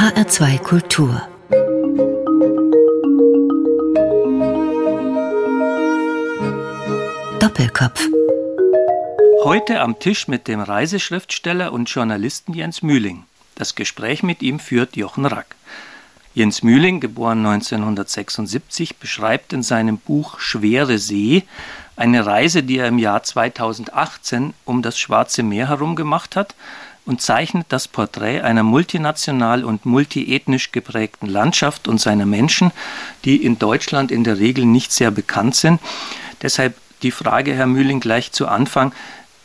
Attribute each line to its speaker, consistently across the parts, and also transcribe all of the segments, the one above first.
Speaker 1: HR2 Kultur Doppelkopf
Speaker 2: Heute am Tisch mit dem Reiseschriftsteller und Journalisten Jens Mühling. Das Gespräch mit ihm führt Jochen Rack. Jens Mühling, geboren 1976, beschreibt in seinem Buch Schwere See eine Reise, die er im Jahr 2018 um das Schwarze Meer herum gemacht hat und zeichnet das Porträt einer multinational und multiethnisch geprägten Landschaft und seiner Menschen, die in Deutschland in der Regel nicht sehr bekannt sind. Deshalb die Frage, Herr Mühling, gleich zu Anfang.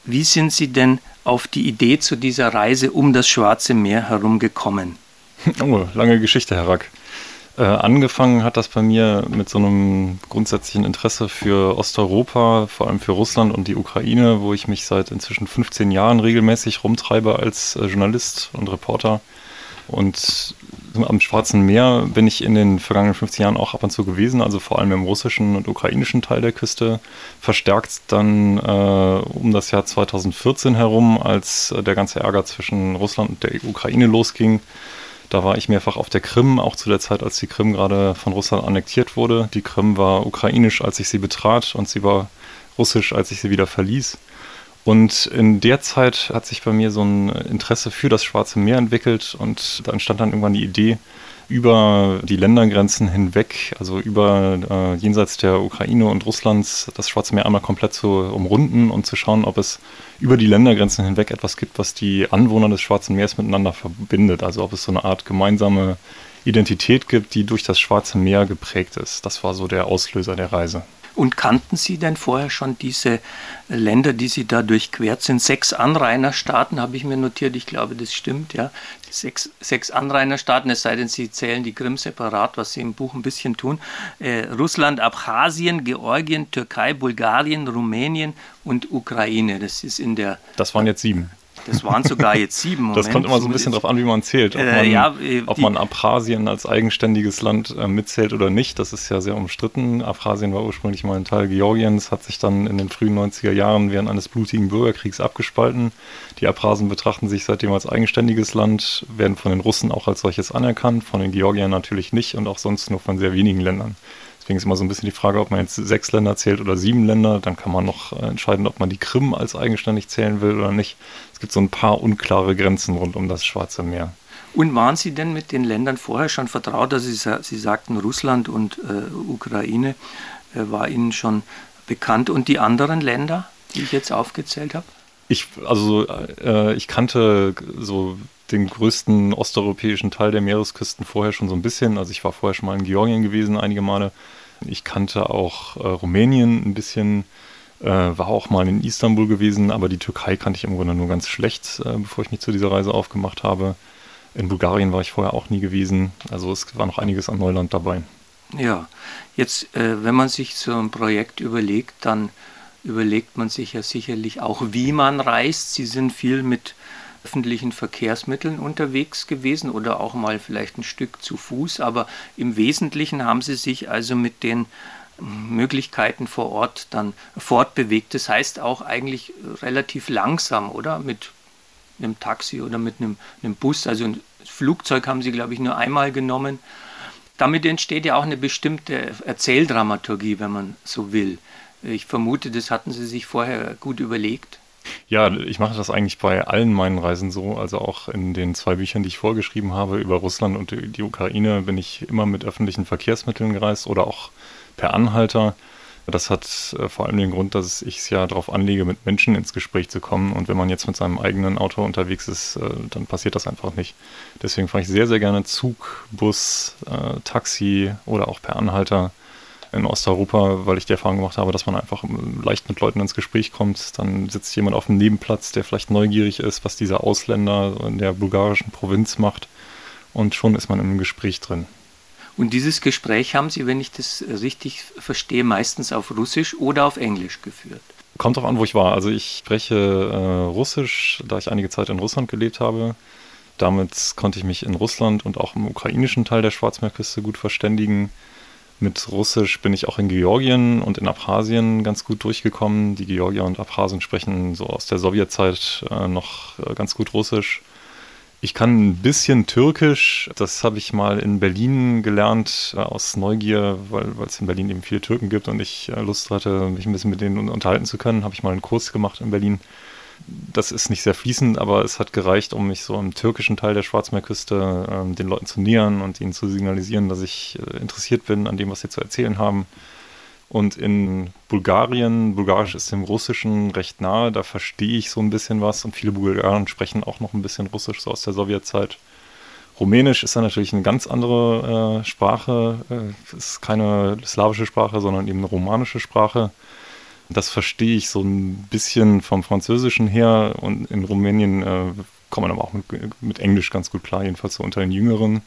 Speaker 2: Wie sind Sie denn auf die Idee zu dieser Reise um das Schwarze Meer herum gekommen?
Speaker 3: Oh, lange Geschichte, Herr Rack. Äh, angefangen hat das bei mir mit so einem grundsätzlichen Interesse für Osteuropa, vor allem für Russland und die Ukraine, wo ich mich seit inzwischen 15 Jahren regelmäßig rumtreibe als äh, Journalist und Reporter. Und am Schwarzen Meer bin ich in den vergangenen 15 Jahren auch ab und zu gewesen, also vor allem im russischen und ukrainischen Teil der Küste. Verstärkt dann äh, um das Jahr 2014 herum, als äh, der ganze Ärger zwischen Russland und der Ukraine losging da war ich mehrfach auf der Krim, auch zu der Zeit, als die Krim gerade von Russland annektiert wurde. Die Krim war ukrainisch, als ich sie betrat und sie war russisch, als ich sie wieder verließ. Und in der Zeit hat sich bei mir so ein Interesse für das Schwarze Meer entwickelt und da entstand dann irgendwann die Idee, über die Ländergrenzen hinweg, also über äh, jenseits der Ukraine und Russlands, das Schwarze Meer einmal komplett zu umrunden und zu schauen, ob es über die Ländergrenzen hinweg etwas gibt, was die Anwohner des Schwarzen Meeres miteinander verbindet. Also ob es so eine Art gemeinsame Identität gibt, die durch das Schwarze Meer geprägt ist. Das war so der Auslöser der Reise.
Speaker 2: Und kannten Sie denn vorher schon diese Länder, die Sie da durchquert sind? Sechs Anrainerstaaten habe ich mir notiert, ich glaube, das stimmt, ja. Sechs, sechs Anrainerstaaten, es sei denn, Sie zählen die Krim separat, was Sie im Buch ein bisschen tun. Äh, Russland, Abchasien, Georgien, Türkei, Bulgarien, Rumänien und Ukraine. Das ist in der.
Speaker 3: Das waren jetzt sieben.
Speaker 2: Das waren sogar jetzt sieben.
Speaker 3: Moment. Das kommt immer so ein bisschen darauf an, wie man zählt. Ob, äh, man, ja, äh, ob man Abchasien als eigenständiges Land äh, mitzählt oder nicht, das ist ja sehr umstritten. Abchasien war ursprünglich mal ein Teil Georgiens, hat sich dann in den frühen 90er Jahren während eines blutigen Bürgerkriegs abgespalten. Die Abchasen betrachten sich seitdem als eigenständiges Land, werden von den Russen auch als solches anerkannt, von den Georgiern natürlich nicht und auch sonst nur von sehr wenigen Ländern. Deswegen ist immer so ein bisschen die Frage, ob man jetzt sechs Länder zählt oder sieben Länder. Dann kann man noch äh, entscheiden, ob man die Krim als eigenständig zählen will oder nicht. Es gibt so ein paar unklare Grenzen rund um das Schwarze Meer.
Speaker 2: Und waren Sie denn mit den Ländern vorher schon vertraut? Also Sie, Sie sagten, Russland und äh, Ukraine äh, war Ihnen schon bekannt. Und die anderen Länder, die ich jetzt aufgezählt habe?
Speaker 3: Ich, also äh, ich kannte so den größten osteuropäischen Teil der Meeresküsten vorher schon so ein bisschen. Also ich war vorher schon mal in Georgien gewesen, einige Male. Ich kannte auch äh, Rumänien ein bisschen, äh, war auch mal in Istanbul gewesen, aber die Türkei kannte ich im Grunde nur ganz schlecht, äh, bevor ich mich zu dieser Reise aufgemacht habe. In Bulgarien war ich vorher auch nie gewesen. Also es war noch einiges an Neuland dabei.
Speaker 2: Ja, jetzt, äh, wenn man sich so ein Projekt überlegt, dann überlegt man sich ja sicherlich auch, wie man reist. Sie sind viel mit öffentlichen Verkehrsmitteln unterwegs gewesen oder auch mal vielleicht ein Stück zu Fuß, aber im Wesentlichen haben sie sich also mit den Möglichkeiten vor Ort dann fortbewegt. Das heißt auch eigentlich relativ langsam, oder? Mit einem Taxi oder mit einem, einem Bus. Also ein Flugzeug haben sie, glaube ich, nur einmal genommen. Damit entsteht ja auch eine bestimmte Erzähldramaturgie, wenn man so will. Ich vermute, das hatten sie sich vorher gut überlegt.
Speaker 3: Ja, ich mache das eigentlich bei allen meinen Reisen so. Also auch in den zwei Büchern, die ich vorgeschrieben habe über Russland und die Ukraine, bin ich immer mit öffentlichen Verkehrsmitteln gereist oder auch per Anhalter. Das hat äh, vor allem den Grund, dass ich es ja darauf anlege, mit Menschen ins Gespräch zu kommen. Und wenn man jetzt mit seinem eigenen Auto unterwegs ist, äh, dann passiert das einfach nicht. Deswegen fahre ich sehr, sehr gerne Zug, Bus, äh, Taxi oder auch per Anhalter in Osteuropa, weil ich die Erfahrung gemacht habe, dass man einfach leicht mit Leuten ins Gespräch kommt. Dann sitzt jemand auf dem Nebenplatz, der vielleicht neugierig ist, was dieser Ausländer in der bulgarischen Provinz macht. Und schon ist man im Gespräch drin.
Speaker 2: Und dieses Gespräch haben Sie, wenn ich das richtig verstehe, meistens auf Russisch oder auf Englisch geführt?
Speaker 3: Kommt darauf an, wo ich war. Also ich spreche äh, Russisch, da ich einige Zeit in Russland gelebt habe. Damit konnte ich mich in Russland und auch im ukrainischen Teil der Schwarzmeerküste gut verständigen. Mit Russisch bin ich auch in Georgien und in Abchasien ganz gut durchgekommen. Die Georgier und Abchasien sprechen so aus der Sowjetzeit äh, noch äh, ganz gut Russisch. Ich kann ein bisschen Türkisch. Das habe ich mal in Berlin gelernt, äh, aus Neugier, weil es in Berlin eben viele Türken gibt und ich Lust hatte, mich ein bisschen mit denen unterhalten zu können. Habe ich mal einen Kurs gemacht in Berlin. Das ist nicht sehr fließend, aber es hat gereicht, um mich so im türkischen Teil der Schwarzmeerküste äh, den Leuten zu nähern und ihnen zu signalisieren, dass ich äh, interessiert bin an dem, was sie zu erzählen haben. Und in Bulgarien, Bulgarisch ist dem Russischen recht nahe, da verstehe ich so ein bisschen was und viele Bulgaren sprechen auch noch ein bisschen Russisch, so aus der Sowjetzeit. Rumänisch ist dann natürlich eine ganz andere äh, Sprache, äh, ist keine slawische Sprache, sondern eben eine romanische Sprache. Das verstehe ich so ein bisschen vom Französischen her und in Rumänien äh, kommt man aber auch mit, mit Englisch ganz gut klar, jedenfalls so unter den Jüngeren.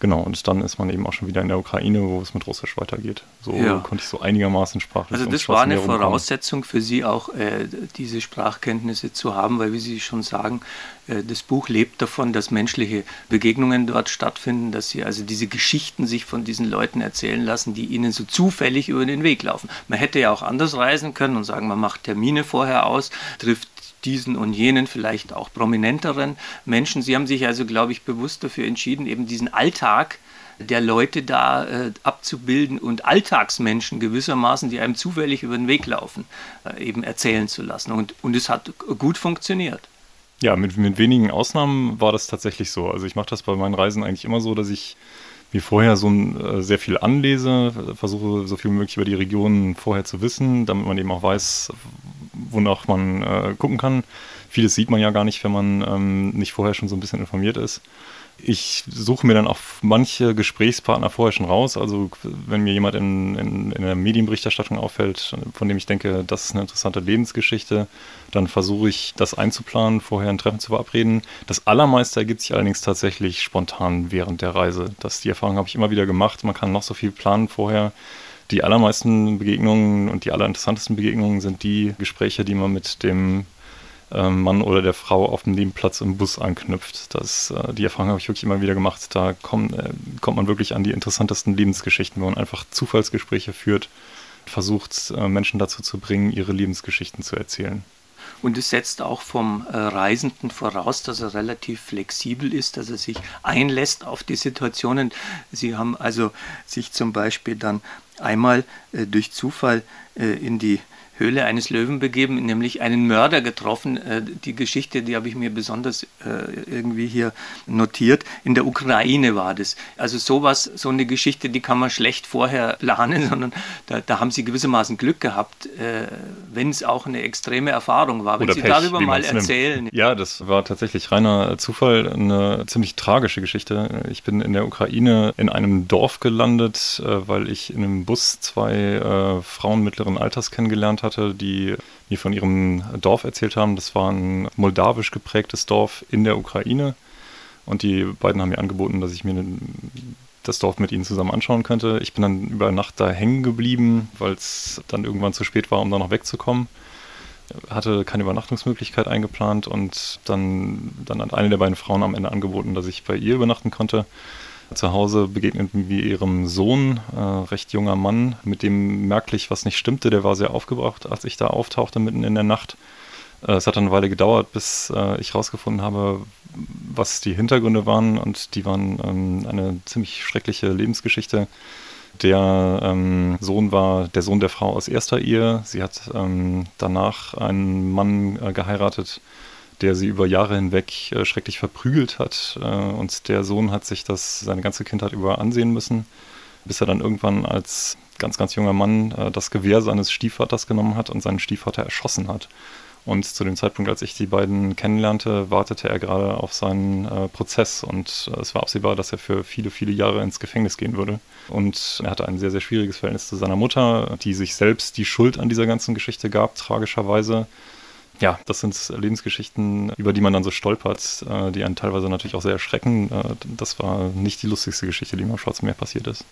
Speaker 3: Genau, und dann ist man eben auch schon wieder in der Ukraine, wo es mit Russisch weitergeht. So ja. konnte ich so einigermaßen sprachlich.
Speaker 2: Also das war eine Voraussetzung für Sie auch, äh, diese Sprachkenntnisse zu haben, weil wie Sie schon sagen, das Buch lebt davon, dass menschliche Begegnungen dort stattfinden, dass Sie also diese Geschichten sich von diesen Leuten erzählen lassen, die Ihnen so zufällig über den Weg laufen. Man hätte ja auch anders reisen können und sagen, man macht Termine vorher aus, trifft diesen und jenen, vielleicht auch prominenteren Menschen. Sie haben sich also, glaube ich, bewusst dafür entschieden, eben diesen Alltag der Leute da äh, abzubilden und Alltagsmenschen gewissermaßen, die einem zufällig über den Weg laufen, äh, eben erzählen zu lassen. Und, und es hat gut funktioniert.
Speaker 3: Ja, mit, mit wenigen Ausnahmen war das tatsächlich so. Also ich mache das bei meinen Reisen eigentlich immer so, dass ich mir vorher so ein, äh, sehr viel anlese, versuche so viel wie möglich über die Region vorher zu wissen, damit man eben auch weiß, wonach man äh, gucken kann. Vieles sieht man ja gar nicht, wenn man ähm, nicht vorher schon so ein bisschen informiert ist. Ich suche mir dann auch manche Gesprächspartner vorher schon raus. Also wenn mir jemand in, in, in der Medienberichterstattung auffällt, von dem ich denke, das ist eine interessante Lebensgeschichte, dann versuche ich das einzuplanen, vorher ein Treffen zu verabreden. Das Allermeiste ergibt sich allerdings tatsächlich spontan während der Reise. Das, die Erfahrung habe ich immer wieder gemacht. Man kann noch so viel planen vorher die allermeisten Begegnungen und die allerinteressantesten Begegnungen sind die Gespräche, die man mit dem Mann oder der Frau auf dem Nebenplatz im Bus anknüpft. Das, äh, die Erfahrung habe ich wirklich immer wieder gemacht. Da kommt, äh, kommt man wirklich an die interessantesten Lebensgeschichten, wo man einfach Zufallsgespräche führt, versucht, äh, Menschen dazu zu bringen, ihre Lebensgeschichten zu erzählen.
Speaker 2: Und es setzt auch vom äh, Reisenden voraus, dass er relativ flexibel ist, dass er sich einlässt auf die Situationen. Sie haben also sich zum Beispiel dann einmal äh, durch Zufall äh, in die Höhle eines Löwen begeben, nämlich einen Mörder getroffen. Äh, die Geschichte, die habe ich mir besonders äh, irgendwie hier notiert. In der Ukraine war das. Also sowas, so eine Geschichte, die kann man schlecht vorher planen, sondern da, da haben sie gewissermaßen Glück gehabt, äh, wenn es auch eine extreme Erfahrung war. Wenn
Speaker 3: Oder
Speaker 2: Sie
Speaker 3: Pech,
Speaker 2: darüber mal erzählen.
Speaker 3: Nimmt. Ja, das war tatsächlich reiner Zufall, eine ziemlich tragische Geschichte. Ich bin in der Ukraine in einem Dorf gelandet, weil ich in einem Bus zwei Frauen mittleren Alters kennengelernt hatte hatte, die mir von ihrem Dorf erzählt haben. Das war ein moldawisch geprägtes Dorf in der Ukraine. Und die beiden haben mir angeboten, dass ich mir das Dorf mit ihnen zusammen anschauen könnte. Ich bin dann über Nacht da hängen geblieben, weil es dann irgendwann zu spät war, um da noch wegzukommen. Hatte keine Übernachtungsmöglichkeit eingeplant und dann, dann hat eine der beiden Frauen am Ende angeboten, dass ich bei ihr übernachten konnte. Zu Hause begegneten wir ihrem Sohn, äh, recht junger Mann, mit dem merklich was nicht stimmte. Der war sehr aufgebracht, als ich da auftauchte mitten in der Nacht. Äh, es hat eine Weile gedauert, bis äh, ich herausgefunden habe, was die Hintergründe waren. Und die waren ähm, eine ziemlich schreckliche Lebensgeschichte. Der ähm, Sohn war der Sohn der Frau aus erster Ehe. Sie hat ähm, danach einen Mann äh, geheiratet, der sie über Jahre hinweg äh, schrecklich verprügelt hat. Äh, und der Sohn hat sich das seine ganze Kindheit über ansehen müssen, bis er dann irgendwann als ganz, ganz junger Mann äh, das Gewehr seines Stiefvaters genommen hat und seinen Stiefvater erschossen hat. Und zu dem Zeitpunkt, als ich die beiden kennenlernte, wartete er gerade auf seinen äh, Prozess und äh, es war absehbar, dass er für viele, viele Jahre ins Gefängnis gehen würde. Und er hatte ein sehr, sehr schwieriges Verhältnis zu seiner Mutter, die sich selbst die Schuld an dieser ganzen Geschichte gab, tragischerweise ja, das sind Lebensgeschichten, über die man dann so stolpert, äh, die einen teilweise natürlich auch sehr erschrecken. Äh, das war nicht die lustigste Geschichte, die mir am Schwarzen Meer passiert ist.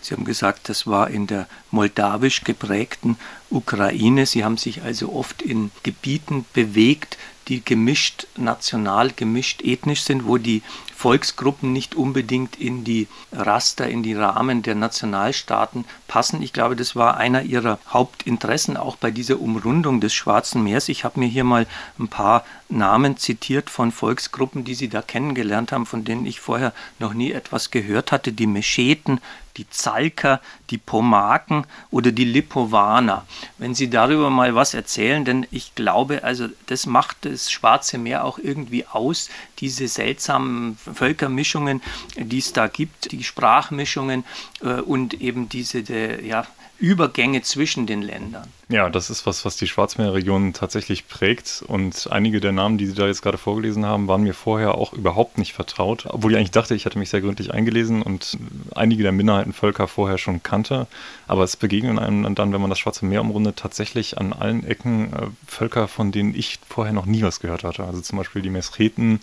Speaker 2: Sie haben gesagt, das war in der moldawisch geprägten Ukraine. Sie haben sich also oft in Gebieten bewegt, die gemischt national, gemischt ethnisch sind, wo die Volksgruppen nicht unbedingt in die Raster, in die Rahmen der Nationalstaaten passen. Ich glaube, das war einer ihrer Hauptinteressen auch bei dieser Umrundung des Schwarzen Meers. Ich habe mir hier mal ein paar Namen zitiert von Volksgruppen, die sie da kennengelernt haben, von denen ich vorher noch nie etwas gehört hatte. Die Mescheten, die Zalker, die Pomaken oder die Lipovaner. Wenn Sie darüber mal was erzählen, denn ich glaube, also das macht das Schwarze Meer auch irgendwie aus, diese seltsamen Völkermischungen, die es da gibt, die Sprachmischungen äh, und eben diese, de, ja, Übergänge zwischen den Ländern.
Speaker 3: Ja, das ist was, was die Schwarzmeerregion tatsächlich prägt. Und einige der Namen, die Sie da jetzt gerade vorgelesen haben, waren mir vorher auch überhaupt nicht vertraut. Obwohl ich eigentlich dachte, ich hätte mich sehr gründlich eingelesen und einige der Minderheitenvölker vorher schon kannte. Aber es begegnen einem dann, wenn man das Schwarze Meer umrundet, tatsächlich an allen Ecken äh, Völker, von denen ich vorher noch nie was gehört hatte. Also zum Beispiel die Mesreten,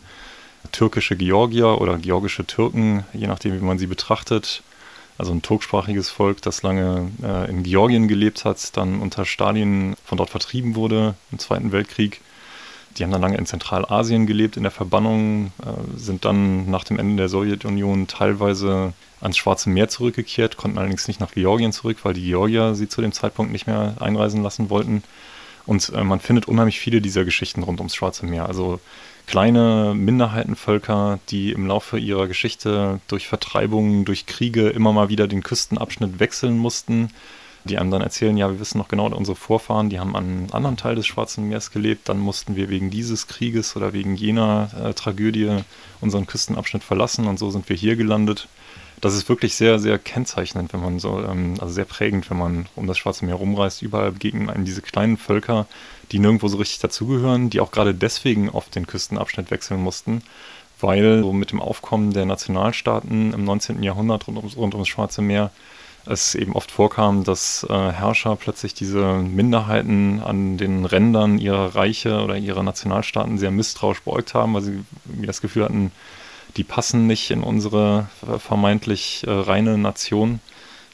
Speaker 3: türkische Georgier oder georgische Türken, je nachdem, wie man sie betrachtet also ein turksprachiges Volk, das lange äh, in Georgien gelebt hat, dann unter Stalin von dort vertrieben wurde im Zweiten Weltkrieg. Die haben dann lange in Zentralasien gelebt, in der Verbannung, äh, sind dann nach dem Ende der Sowjetunion teilweise ans Schwarze Meer zurückgekehrt, konnten allerdings nicht nach Georgien zurück, weil die Georgier sie zu dem Zeitpunkt nicht mehr einreisen lassen wollten. Und äh, man findet unheimlich viele dieser Geschichten rund ums Schwarze Meer. Also kleine Minderheitenvölker, die im Laufe ihrer Geschichte durch Vertreibungen, durch Kriege immer mal wieder den Küstenabschnitt wechseln mussten, die einem dann erzählen, ja, wir wissen noch genau, unsere Vorfahren, die haben an einem anderen Teil des Schwarzen Meers gelebt, dann mussten wir wegen dieses Krieges oder wegen jener äh, Tragödie unseren Küstenabschnitt verlassen und so sind wir hier gelandet das ist wirklich sehr, sehr kennzeichnend, wenn man so, ähm, also sehr prägend, wenn man um das Schwarze Meer rumreist. Überall begegnen einem diese kleinen Völker, die nirgendwo so richtig dazugehören, die auch gerade deswegen oft den Küstenabschnitt wechseln mussten, weil so mit dem Aufkommen der Nationalstaaten im 19. Jahrhundert rund ums, rund ums Schwarze Meer es eben oft vorkam, dass äh, Herrscher plötzlich diese Minderheiten an den Rändern ihrer Reiche oder ihrer Nationalstaaten sehr misstrauisch beugt haben, weil sie das Gefühl hatten, die passen nicht in unsere äh, vermeintlich äh, reine Nation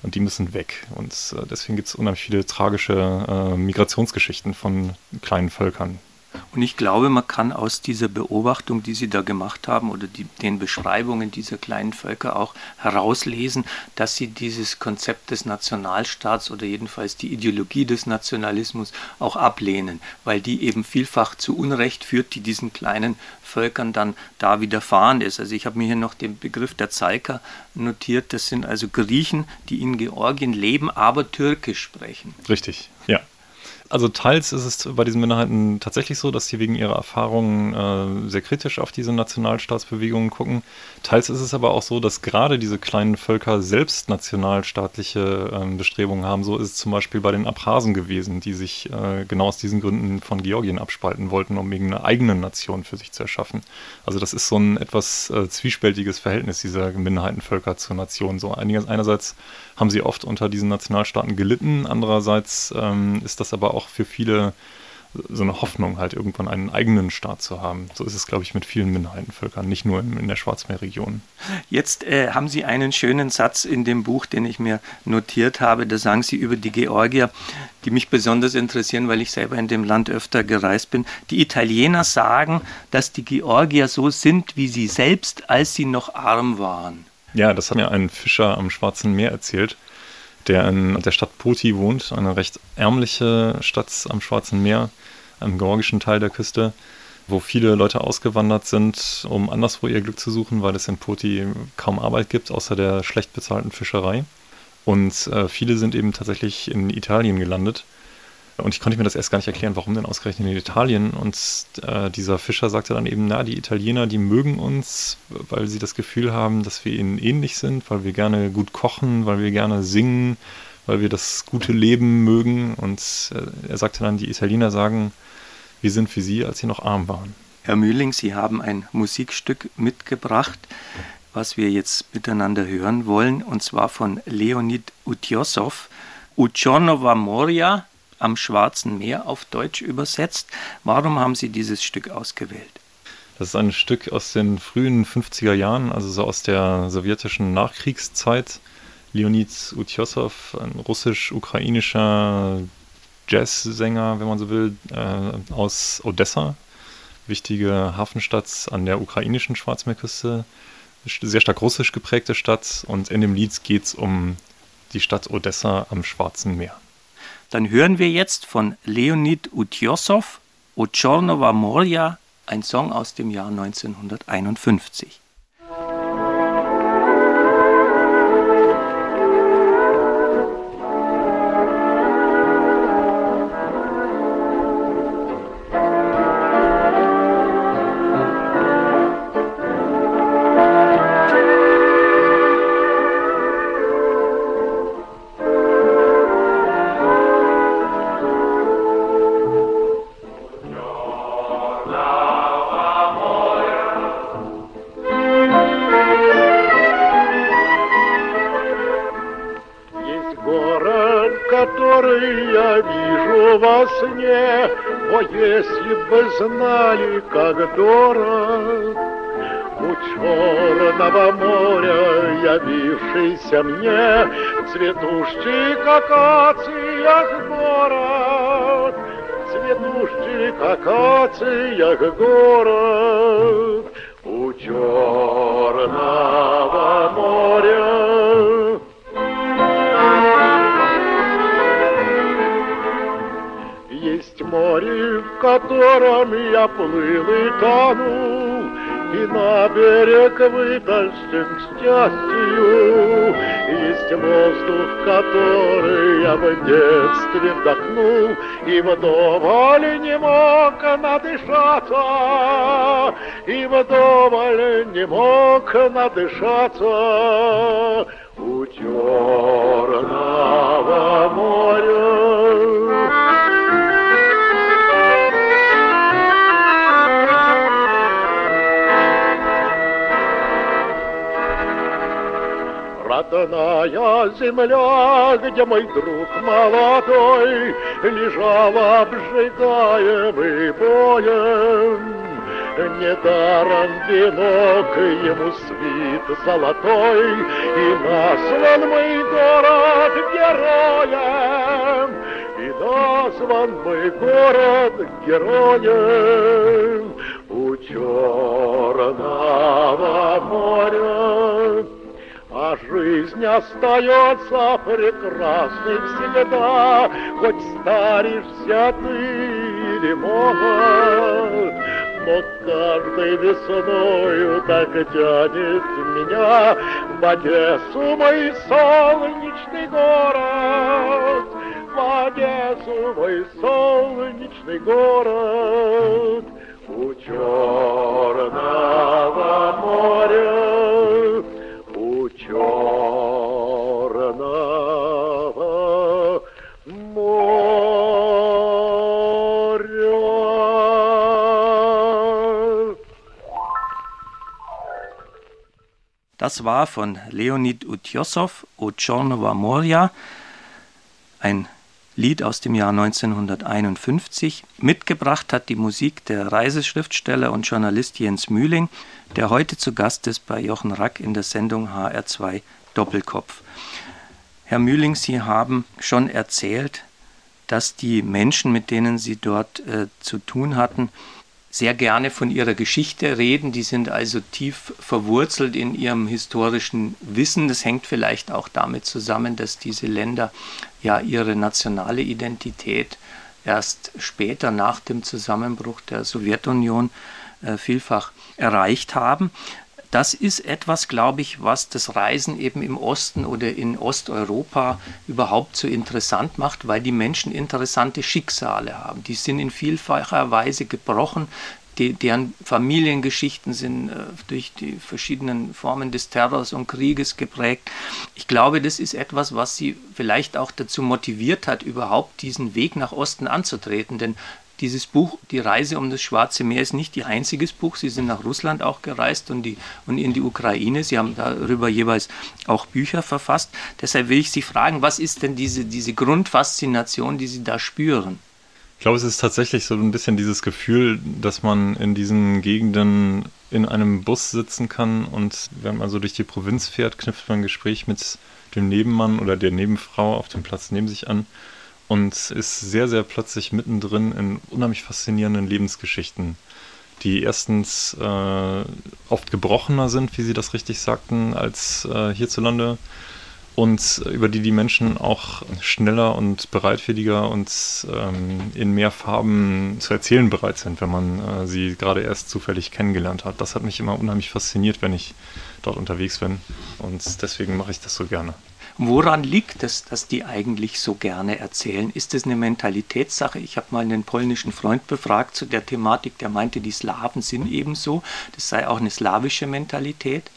Speaker 3: und die müssen weg. Und äh, deswegen gibt es unheimlich viele tragische äh, Migrationsgeschichten von kleinen Völkern,
Speaker 2: und ich glaube, man kann aus dieser Beobachtung, die Sie da gemacht haben, oder die, den Beschreibungen dieser kleinen Völker auch herauslesen, dass Sie dieses Konzept des Nationalstaats oder jedenfalls die Ideologie des Nationalismus auch ablehnen, weil die eben vielfach zu Unrecht führt, die diesen kleinen Völkern dann da widerfahren ist. Also ich habe mir hier noch den Begriff der Zalker notiert. Das sind also Griechen, die in Georgien leben, aber Türkisch sprechen.
Speaker 3: Richtig, ja. Also teils ist es bei diesen Minderheiten tatsächlich so, dass sie wegen ihrer Erfahrungen äh, sehr kritisch auf diese Nationalstaatsbewegungen gucken. Teils ist es aber auch so, dass gerade diese kleinen Völker selbst nationalstaatliche äh, Bestrebungen haben. So ist es zum Beispiel bei den Abchasen gewesen, die sich äh, genau aus diesen Gründen von Georgien abspalten wollten, um eben eine eigene Nation für sich zu erschaffen. Also das ist so ein etwas äh, zwiespältiges Verhältnis dieser Minderheitenvölker zur Nation. So einerseits haben sie oft unter diesen Nationalstaaten gelitten. Andererseits ähm, ist das aber auch für viele so eine Hoffnung, halt irgendwann einen eigenen Staat zu haben. So ist es, glaube ich, mit vielen Minderheitenvölkern, nicht nur in, in der Schwarzmeerregion.
Speaker 2: Jetzt äh, haben Sie einen schönen Satz in dem Buch, den ich mir notiert habe. Da sagen Sie über die Georgier, die mich besonders interessieren, weil ich selber in dem Land öfter gereist bin. Die Italiener sagen, dass die Georgier so sind wie sie selbst, als sie noch arm waren.
Speaker 3: Ja, das hat mir ein Fischer am Schwarzen Meer erzählt, der in der Stadt Poti wohnt, eine recht ärmliche Stadt am Schwarzen Meer, am georgischen Teil der Küste, wo viele Leute ausgewandert sind, um anderswo ihr Glück zu suchen, weil es in Poti kaum Arbeit gibt, außer der schlecht bezahlten Fischerei. Und äh, viele sind eben tatsächlich in Italien gelandet und ich konnte mir das erst gar nicht erklären, warum denn ausgerechnet in Italien. Und äh, dieser Fischer sagte dann eben, na, die Italiener, die mögen uns, weil sie das Gefühl haben, dass wir ihnen ähnlich sind, weil wir gerne gut kochen, weil wir gerne singen, weil wir das gute Leben mögen. Und äh, er sagte dann, die Italiener sagen, wir sind für sie, als sie noch arm waren.
Speaker 2: Herr Mühling, Sie haben ein Musikstück mitgebracht, was wir jetzt miteinander hören wollen, und zwar von Leonid Utjossow, Uchonova Moria, am Schwarzen Meer auf Deutsch übersetzt. Warum haben Sie dieses Stück ausgewählt?
Speaker 3: Das ist ein Stück aus den frühen 50er Jahren, also so aus der sowjetischen Nachkriegszeit. Leonid Utjossow, ein russisch-ukrainischer Jazzsänger, wenn man so will, äh, aus Odessa, wichtige Hafenstadt an der ukrainischen Schwarzmeerküste, sehr stark russisch geprägte Stadt. Und in dem Lied geht es um die Stadt Odessa am Schwarzen Meer.
Speaker 2: Dann hören wir jetzt von Leonid Utjossow Ochornova Morja, ein Song aus dem Jahr 1951.
Speaker 4: Знали, как дорог у черного моря, явившийся мне, цветущий, как акациях город, цветущий, как акациях город. У черного котором я плыл и тонул, и на берег вытащен к счастью. Есть воздух, который я в детстве вдохнул, и вдоволь не мог надышаться, и вдоволь не мог надышаться у Родная земля, где мой друг молодой Лежал обжигаемый боем. Недаром венок ему свит золотой, И назван мой город героем, И назван мой город героем у Черного моря. А жизнь остается прекрасной всегда, Хоть старишься ты или молод. Но каждой весною так тянет меня В Одессу мой солнечный город, В Одессу мой солнечный город, У Черного моря черного моря.
Speaker 2: Das war von Leonid Utjossow, O Chornova Moria, ein Lied aus dem Jahr 1951. Mitgebracht hat die Musik der Reiseschriftsteller und Journalist Jens Mühling, der heute zu Gast ist bei Jochen Rack in der Sendung HR2 Doppelkopf. Herr Mühling, Sie haben schon erzählt, dass die Menschen, mit denen Sie dort äh, zu tun hatten, sehr gerne von ihrer Geschichte reden. Die sind also tief verwurzelt in ihrem historischen Wissen. Das hängt vielleicht auch damit zusammen, dass diese Länder ja ihre nationale Identität erst später nach dem Zusammenbruch der Sowjetunion äh, vielfach erreicht haben. Das ist etwas, glaube ich, was das Reisen eben im Osten oder in Osteuropa überhaupt so interessant macht, weil die Menschen interessante Schicksale haben. Die sind in vielfacher Weise gebrochen, deren Familiengeschichten sind äh, durch die verschiedenen Formen des Terrors und Krieges geprägt. Ich glaube, das ist etwas, was sie vielleicht auch dazu motiviert hat, überhaupt diesen Weg nach Osten anzutreten. Denn dieses Buch, Die Reise um das Schwarze Meer, ist nicht ihr einziges Buch. Sie sind nach Russland auch gereist und, die, und in die Ukraine. Sie haben darüber jeweils auch Bücher verfasst. Deshalb will ich Sie fragen, was ist denn diese, diese Grundfaszination, die Sie da spüren?
Speaker 3: Ich glaube, es ist tatsächlich so ein bisschen dieses Gefühl, dass man in diesen Gegenden in einem Bus sitzen kann und wenn man so durch die Provinz fährt, knüpft man ein Gespräch mit dem Nebenmann oder der Nebenfrau auf dem Platz neben sich an und ist sehr, sehr plötzlich mittendrin in unheimlich faszinierenden Lebensgeschichten die erstens äh, oft gebrochener sind, wie Sie das richtig sagten, als äh, hierzulande und über die die Menschen auch schneller und bereitwilliger und ähm, in mehr Farben zu erzählen bereit sind, wenn man äh, sie gerade erst zufällig kennengelernt hat. Das hat mich immer unheimlich fasziniert, wenn ich dort unterwegs bin und deswegen mache ich das so gerne.
Speaker 2: Woran liegt es, dass die eigentlich so gerne erzählen? Ist es eine Mentalitätssache? Ich habe mal einen polnischen Freund befragt zu der Thematik, der meinte, die Slawen sind ebenso. Das sei auch eine slawische Mentalität.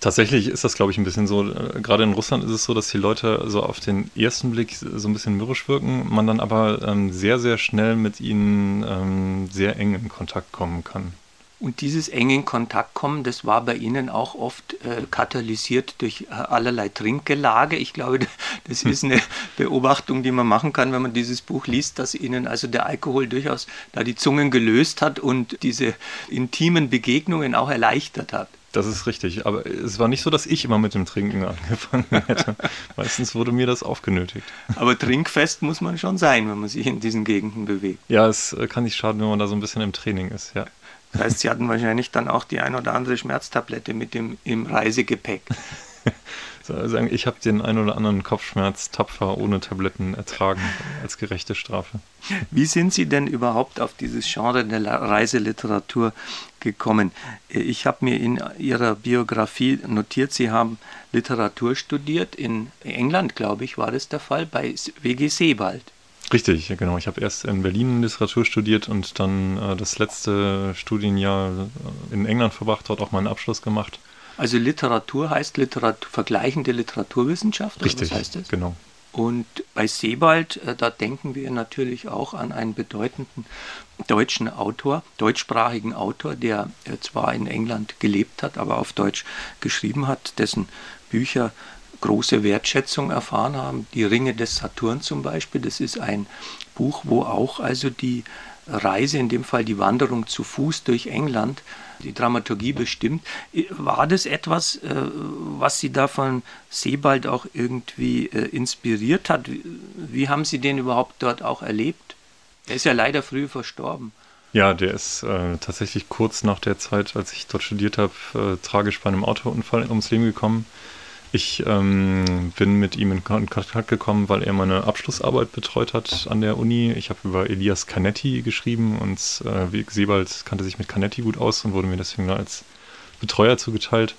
Speaker 3: Tatsächlich ist das, glaube ich, ein bisschen so. Äh, gerade in Russland ist es so, dass die Leute so auf den ersten Blick so ein bisschen mürrisch wirken, man dann aber ähm, sehr, sehr schnell mit ihnen ähm, sehr eng in Kontakt kommen kann.
Speaker 2: Und dieses enge in Kontakt kommen, das war bei Ihnen auch oft äh, katalysiert durch äh, allerlei Trinkgelage. Ich glaube, das ist eine Beobachtung, die man machen kann, wenn man dieses Buch liest, dass Ihnen also der Alkohol durchaus da die Zungen gelöst hat und diese intimen Begegnungen auch erleichtert hat.
Speaker 3: Das ist richtig. Aber es war nicht so, dass ich immer mit dem Trinken angefangen hätte. Meistens wurde mir das aufgenötigt.
Speaker 2: Aber trinkfest muss man schon sein, wenn man sich in diesen Gegenden bewegt.
Speaker 3: Ja, es äh, kann nicht schaden, wenn man da so ein bisschen im Training ist, ja.
Speaker 2: Das heißt, Sie hatten wahrscheinlich dann auch die ein oder andere Schmerztablette mit dem im Reisegepäck.
Speaker 3: also ich habe den ein oder anderen Kopfschmerz tapfer ohne Tabletten ertragen als gerechte Strafe.
Speaker 2: Wie sind Sie denn überhaupt auf dieses Genre der Reiseliteratur gekommen? Ich habe mir in Ihrer Biografie notiert, Sie haben Literatur studiert in England, glaube ich, war das der Fall, bei WG Sebald.
Speaker 3: Richtig, genau. Ich habe erst in Berlin Literatur studiert und dann äh, das letzte Studienjahr in England verbracht, dort auch meinen Abschluss gemacht.
Speaker 2: Also Literatur heißt Literatur, vergleichende Literaturwissenschaft?
Speaker 3: Richtig,
Speaker 2: was heißt das?
Speaker 3: genau.
Speaker 2: Und bei Sebald, äh, da denken wir natürlich auch an einen bedeutenden deutschen Autor, deutschsprachigen Autor, der äh, zwar in England gelebt hat, aber auf Deutsch geschrieben hat, dessen Bücher große Wertschätzung erfahren haben. Die Ringe des Saturn zum Beispiel, das ist ein Buch, wo auch also die Reise, in dem Fall die Wanderung zu Fuß durch England, die Dramaturgie bestimmt. War das etwas, äh, was Sie da von Sebald auch irgendwie äh, inspiriert hat? Wie haben Sie den überhaupt dort auch erlebt? Er ist ja leider früh verstorben.
Speaker 3: Ja, der ist äh, tatsächlich kurz nach der Zeit, als ich dort studiert habe, äh, tragisch bei einem Autounfall ums Leben gekommen. Ich ähm, bin mit ihm in Kontakt gekommen, weil er meine Abschlussarbeit betreut hat an der Uni. Ich habe über Elias Canetti geschrieben und äh, Sebald kannte sich mit Canetti gut aus und wurde mir deswegen als Betreuer zugeteilt.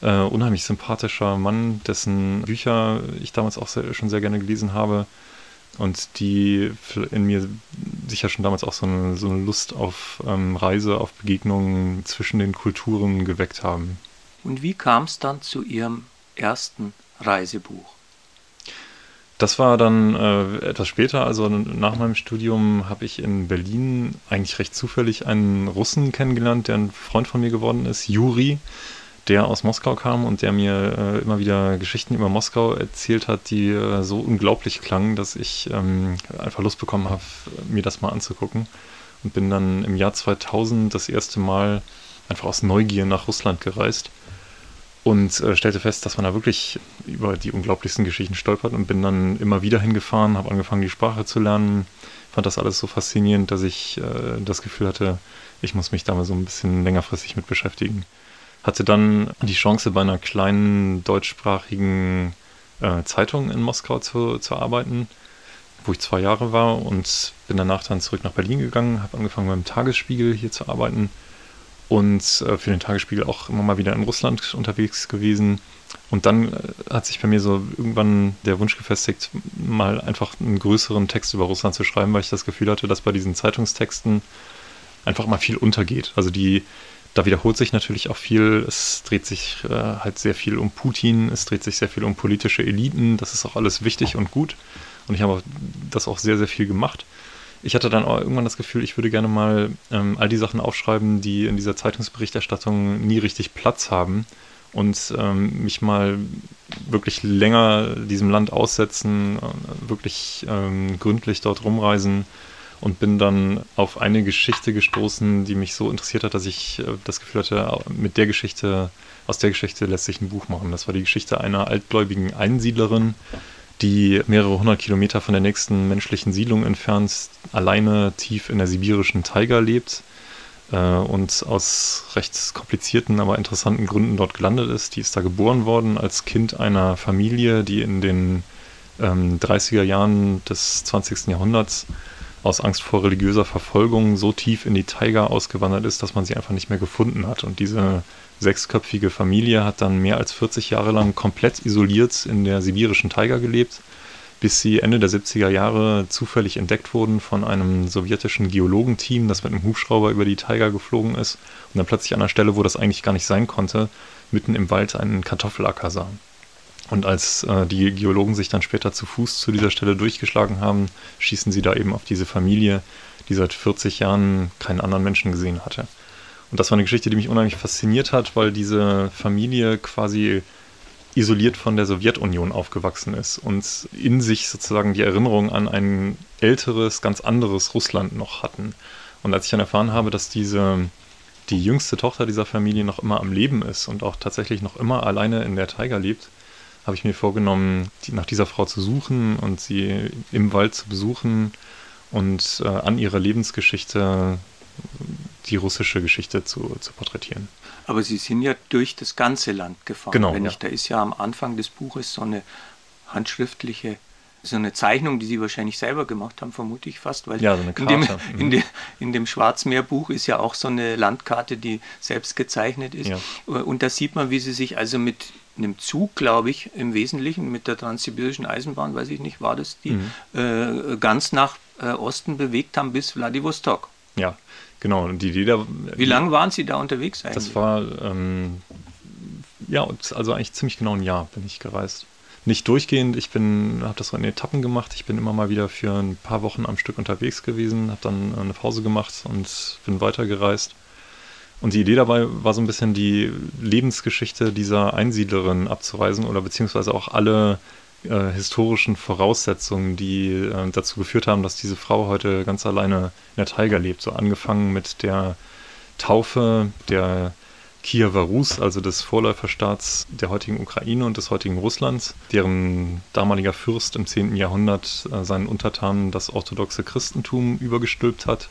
Speaker 3: Äh, unheimlich sympathischer Mann, dessen Bücher ich damals auch sehr, schon sehr gerne gelesen habe und die in mir sicher schon damals auch so eine, so eine Lust auf ähm, Reise, auf Begegnungen zwischen den Kulturen geweckt haben.
Speaker 2: Und wie kam es dann zu Ihrem ersten Reisebuch?
Speaker 3: Das war dann äh, etwas später, also nach meinem Studium habe ich in Berlin eigentlich recht zufällig einen Russen kennengelernt, der ein Freund von mir geworden ist, Juri, der aus Moskau kam und der mir äh, immer wieder Geschichten über Moskau erzählt hat, die äh, so unglaublich klangen, dass ich ähm, einfach Lust bekommen habe, mir das mal anzugucken. Und bin dann im Jahr 2000 das erste Mal einfach aus Neugier nach Russland gereist und äh, stellte fest, dass man da wirklich über die unglaublichsten Geschichten stolpert und bin dann immer wieder hingefahren, habe angefangen, die Sprache zu lernen, fand das alles so faszinierend, dass ich äh, das Gefühl hatte, ich muss mich da mal so ein bisschen längerfristig mit beschäftigen. Hatte dann die Chance, bei einer kleinen deutschsprachigen äh, Zeitung in Moskau zu, zu arbeiten, wo ich zwei Jahre war und bin danach dann zurück nach Berlin gegangen, habe angefangen beim Tagesspiegel hier zu arbeiten und äh, für den Tagesspiegel auch immer mal wieder in Russland unterwegs gewesen. Und dann äh, hat sich bei mir so irgendwann der Wunsch gefestigt, mal einfach einen größeren Text über Russland zu schreiben, weil ich das Gefühl hatte, dass bei diesen Zeitungstexten einfach mal viel untergeht. Also die, da wiederholt sich natürlich auch viel. Es dreht sich äh, halt sehr viel um Putin, es dreht sich sehr viel um politische Eliten. Das ist auch alles wichtig und gut. Und ich habe das auch sehr, sehr viel gemacht ich hatte dann auch irgendwann das Gefühl, ich würde gerne mal ähm, all die Sachen aufschreiben, die in dieser Zeitungsberichterstattung nie richtig Platz haben und ähm, mich mal wirklich länger diesem Land aussetzen, äh, wirklich ähm, gründlich dort rumreisen und bin dann auf eine Geschichte gestoßen, die mich so interessiert hat, dass ich äh, das Gefühl hatte, mit der Geschichte, aus der Geschichte lässt sich ein Buch machen. Das war die Geschichte einer altgläubigen Einsiedlerin, die mehrere hundert Kilometer von der nächsten menschlichen Siedlung entfernt alleine tief in der sibirischen Taiga lebt. äh, und aus recht komplizierten, aber interessanten Gründen dort gelandet ist. Die ist da geboren worden als Kind einer Familie, die in den ähm, 30er Jahren des 20. Jahrhunderts aus Angst vor religiöser Verfolgung so tief in die Taiga ausgewandert ist, dass man sie einfach nicht mehr gefunden hat. Und diese sechsköpfige Familie hat dann mehr als 40 Jahre lang komplett isoliert in der sibirischen Taiga gelebt, bis sie Ende der 70er Jahre zufällig entdeckt wurden von einem sowjetischen Geologenteam, das mit einem Hubschrauber über die Taiga geflogen ist und dann plötzlich an einer Stelle, wo das eigentlich gar nicht sein konnte, mitten im Wald einen Kartoffelacker sah. Und als äh, die Geologen sich dann später zu Fuß zu dieser Stelle durchgeschlagen haben, schießen sie da eben auf diese Familie, die seit 40 Jahren keinen anderen Menschen gesehen hatte. Und das war eine Geschichte, die mich unheimlich fasziniert hat, weil diese Familie quasi isoliert von der Sowjetunion aufgewachsen ist und in sich sozusagen die Erinnerung an ein älteres, ganz anderes Russland noch hatten. Und als ich dann erfahren habe, dass diese die jüngste Tochter dieser Familie noch immer am Leben ist und auch tatsächlich noch immer alleine in der Taiga lebt, habe ich mir vorgenommen, die, nach dieser Frau zu suchen und sie im Wald zu besuchen und äh, an ihrer Lebensgeschichte die russische Geschichte zu, zu porträtieren.
Speaker 2: Aber Sie sind ja durch das ganze Land gefahren.
Speaker 3: Genau,
Speaker 2: Wenn
Speaker 3: ja.
Speaker 2: ich, da ist ja am Anfang des Buches so eine handschriftliche, so eine Zeichnung, die Sie wahrscheinlich selber gemacht haben, vermute ich fast, weil
Speaker 3: Ja, so eine
Speaker 2: in, dem,
Speaker 3: Karte. Mhm.
Speaker 2: in, dem, in dem Schwarzmeerbuch ist ja auch so eine Landkarte, die selbst gezeichnet ist.
Speaker 3: Ja.
Speaker 2: Und da sieht man, wie Sie sich also mit einem Zug, glaube ich, im Wesentlichen mit der transsibirischen Eisenbahn, weiß ich nicht, war das die,
Speaker 3: Mhm.
Speaker 2: äh, ganz nach äh, Osten bewegt haben bis Vladivostok.
Speaker 3: Ja, genau. Und die Idee da,
Speaker 2: Wie lange waren Sie da unterwegs eigentlich?
Speaker 3: Das war, ähm, ja, also eigentlich ziemlich genau ein Jahr bin ich gereist. Nicht durchgehend, ich bin, habe das so in Etappen gemacht. Ich bin immer mal wieder für ein paar Wochen am Stück unterwegs gewesen, habe dann eine Pause gemacht und bin weitergereist. Und die Idee dabei war so ein bisschen die Lebensgeschichte dieser Einsiedlerin abzureisen oder beziehungsweise auch alle äh, historischen Voraussetzungen, die äh, dazu geführt haben, dass diese Frau heute ganz alleine in der Taiga lebt. So angefangen mit der Taufe der Kiewer Rus, also des Vorläuferstaats der heutigen Ukraine und des heutigen Russlands, deren damaliger Fürst im 10. Jahrhundert äh, seinen Untertanen das orthodoxe Christentum übergestülpt hat,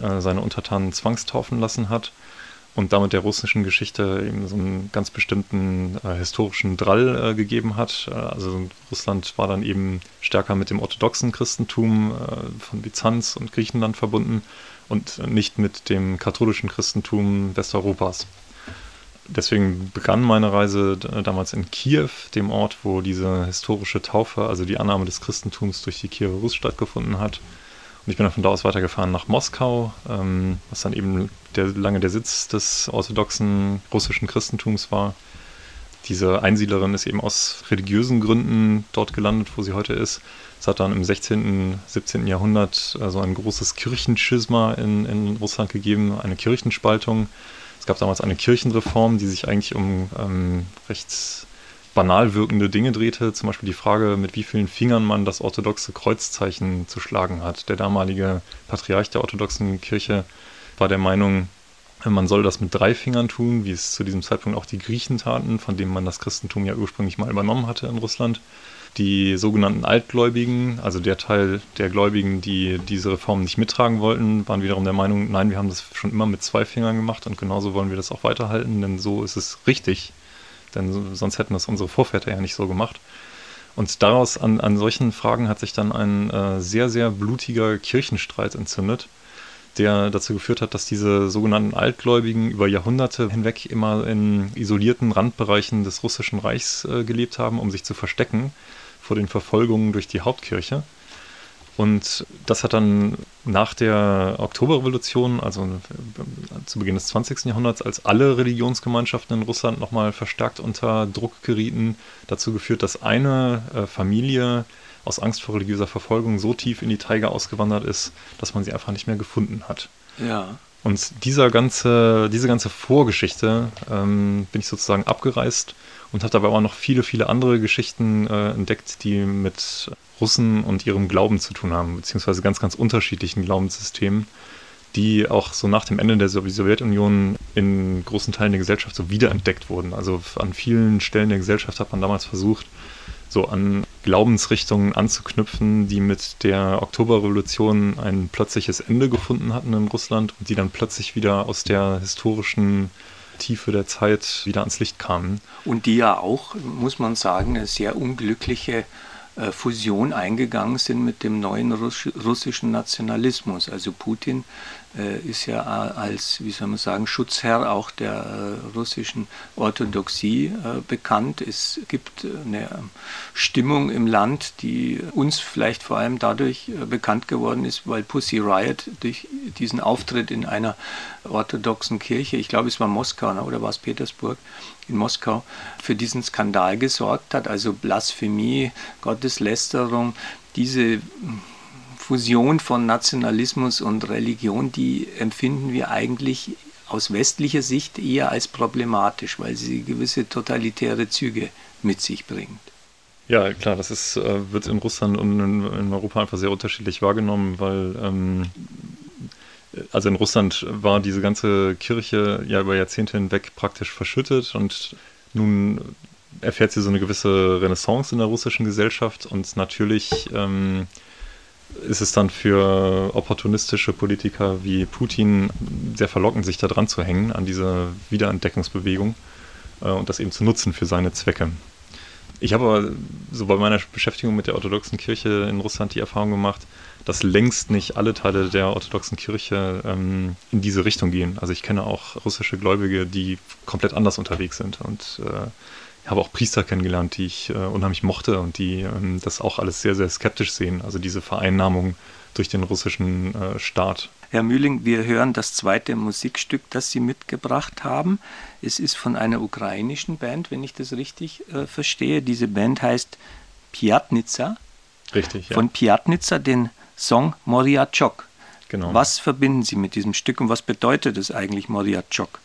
Speaker 3: äh, seine Untertanen zwangstaufen lassen hat und damit der russischen Geschichte eben so einen ganz bestimmten äh, historischen Drall äh, gegeben hat. Äh, also Russland war dann eben stärker mit dem orthodoxen Christentum äh, von Byzanz und Griechenland verbunden und nicht mit dem katholischen Christentum Westeuropas. Deswegen begann meine Reise d- damals in Kiew, dem Ort, wo diese historische Taufe, also die Annahme des Christentums durch die Kiewer Rus stattgefunden hat. Und ich bin dann von da aus weitergefahren nach Moskau, ähm, was dann eben der, lange der Sitz des orthodoxen russischen Christentums war. Diese Einsiedlerin ist eben aus religiösen Gründen dort gelandet, wo sie heute ist. Es hat dann im 16., 17. Jahrhundert so ein großes Kirchenschisma in, in Russland gegeben, eine Kirchenspaltung. Es gab damals eine Kirchenreform, die sich eigentlich um ähm, recht banal wirkende Dinge drehte, zum Beispiel die Frage, mit wie vielen Fingern man das orthodoxe Kreuzzeichen zu schlagen hat. Der damalige Patriarch der orthodoxen Kirche war der Meinung, man soll das mit drei Fingern tun, wie es zu diesem Zeitpunkt auch die Griechen taten, von denen man das Christentum ja ursprünglich mal übernommen hatte in Russland. Die sogenannten Altgläubigen, also der Teil der Gläubigen, die diese Reform nicht mittragen wollten, waren wiederum der Meinung, nein, wir haben das schon immer mit zwei Fingern gemacht und genauso wollen wir das auch weiterhalten, denn so ist es richtig. Denn so- sonst hätten das unsere Vorväter ja nicht so gemacht. Und daraus an, an solchen Fragen hat sich dann ein äh, sehr, sehr blutiger Kirchenstreit entzündet, der dazu geführt hat, dass diese sogenannten Altgläubigen über Jahrhunderte hinweg immer in isolierten Randbereichen des Russischen Reichs äh, gelebt haben, um sich zu verstecken vor den Verfolgungen durch die Hauptkirche. Und das hat dann nach der Oktoberrevolution, also zu Beginn des 20. Jahrhunderts, als alle Religionsgemeinschaften in Russland nochmal verstärkt unter Druck gerieten, dazu geführt, dass eine äh, Familie aus Angst vor religiöser Verfolgung so tief in die Taiga ausgewandert ist, dass man sie einfach nicht mehr gefunden hat.
Speaker 2: Ja.
Speaker 3: Und dieser ganze, diese ganze Vorgeschichte ähm, bin ich sozusagen abgereist und habe dabei aber noch viele, viele andere Geschichten äh, entdeckt, die mit Russen und ihrem Glauben zu tun haben, beziehungsweise ganz, ganz unterschiedlichen Glaubenssystemen, die auch so nach dem Ende der Sow- Sowjetunion in großen Teilen der Gesellschaft so wiederentdeckt wurden. Also an vielen Stellen der Gesellschaft hat man damals versucht, so an Glaubensrichtungen anzuknüpfen, die mit der Oktoberrevolution ein plötzliches Ende gefunden hatten in Russland und die dann plötzlich wieder aus der historischen Tiefe der Zeit wieder ans Licht kamen.
Speaker 2: Und die ja auch, muss man sagen, eine sehr unglückliche äh, Fusion eingegangen sind mit dem neuen russischen Nationalismus. Also Putin ist ja als, wie soll man sagen, Schutzherr auch der äh, russischen Orthodoxie bekannt. Es gibt eine Stimmung im Land, die uns vielleicht vor allem dadurch bekannt geworden ist, weil Pussy Riot durch diesen Auftritt in einer orthodoxen Kirche, ich glaube es war Moskau ne, oder war es Petersburg, in Moskau für diesen Skandal gesorgt hat, also Blasphemie, Gotteslästerung, diese Fusion von Nationalismus und Religion, die empfinden wir eigentlich aus westlicher Sicht eher als problematisch, weil sie gewisse totalitäre Züge mit sich bringt.
Speaker 3: Ja, klar, das ist, äh, wird in Russland und in, Europa einfach sehr unterschiedlich wahrgenommen, weil ähm, also in Russland war diese ganze Kirche ja über Jahrzehnte hinweg praktisch verschüttet und nun erfährt sie so eine gewisse Renaissance in der russischen Gesellschaft und natürlich ähm, ist es dann für opportunistische Politiker wie Putin sehr verlockend, sich da dran zu hängen an diese Wiederentdeckungsbewegung äh, und das eben zu nutzen für seine Zwecke. Ich habe aber so bei meiner Beschäftigung mit der orthodoxen Kirche in Russland die Erfahrung gemacht, dass längst nicht alle Teile der orthodoxen Kirche ähm, in diese Richtung gehen. Also ich kenne auch russische Gläubige, die komplett anders unterwegs sind und äh, habe auch Priester kennengelernt, die ich äh, unheimlich mochte und die ähm, das auch alles sehr, sehr skeptisch sehen. Also diese Vereinnahmung durch den russischen äh, Staat.
Speaker 2: Herr Mühling, wir hören das zweite Musikstück, das Sie mitgebracht haben. Es ist von einer ukrainischen Band, wenn ich das richtig äh, verstehe. Diese Band heißt Piatnitsa.
Speaker 3: Richtig, ja.
Speaker 2: Von Piatnitsa, den Song Moriachok.
Speaker 3: Genau.
Speaker 2: Was verbinden Sie mit diesem Stück und was bedeutet es eigentlich Moriachok?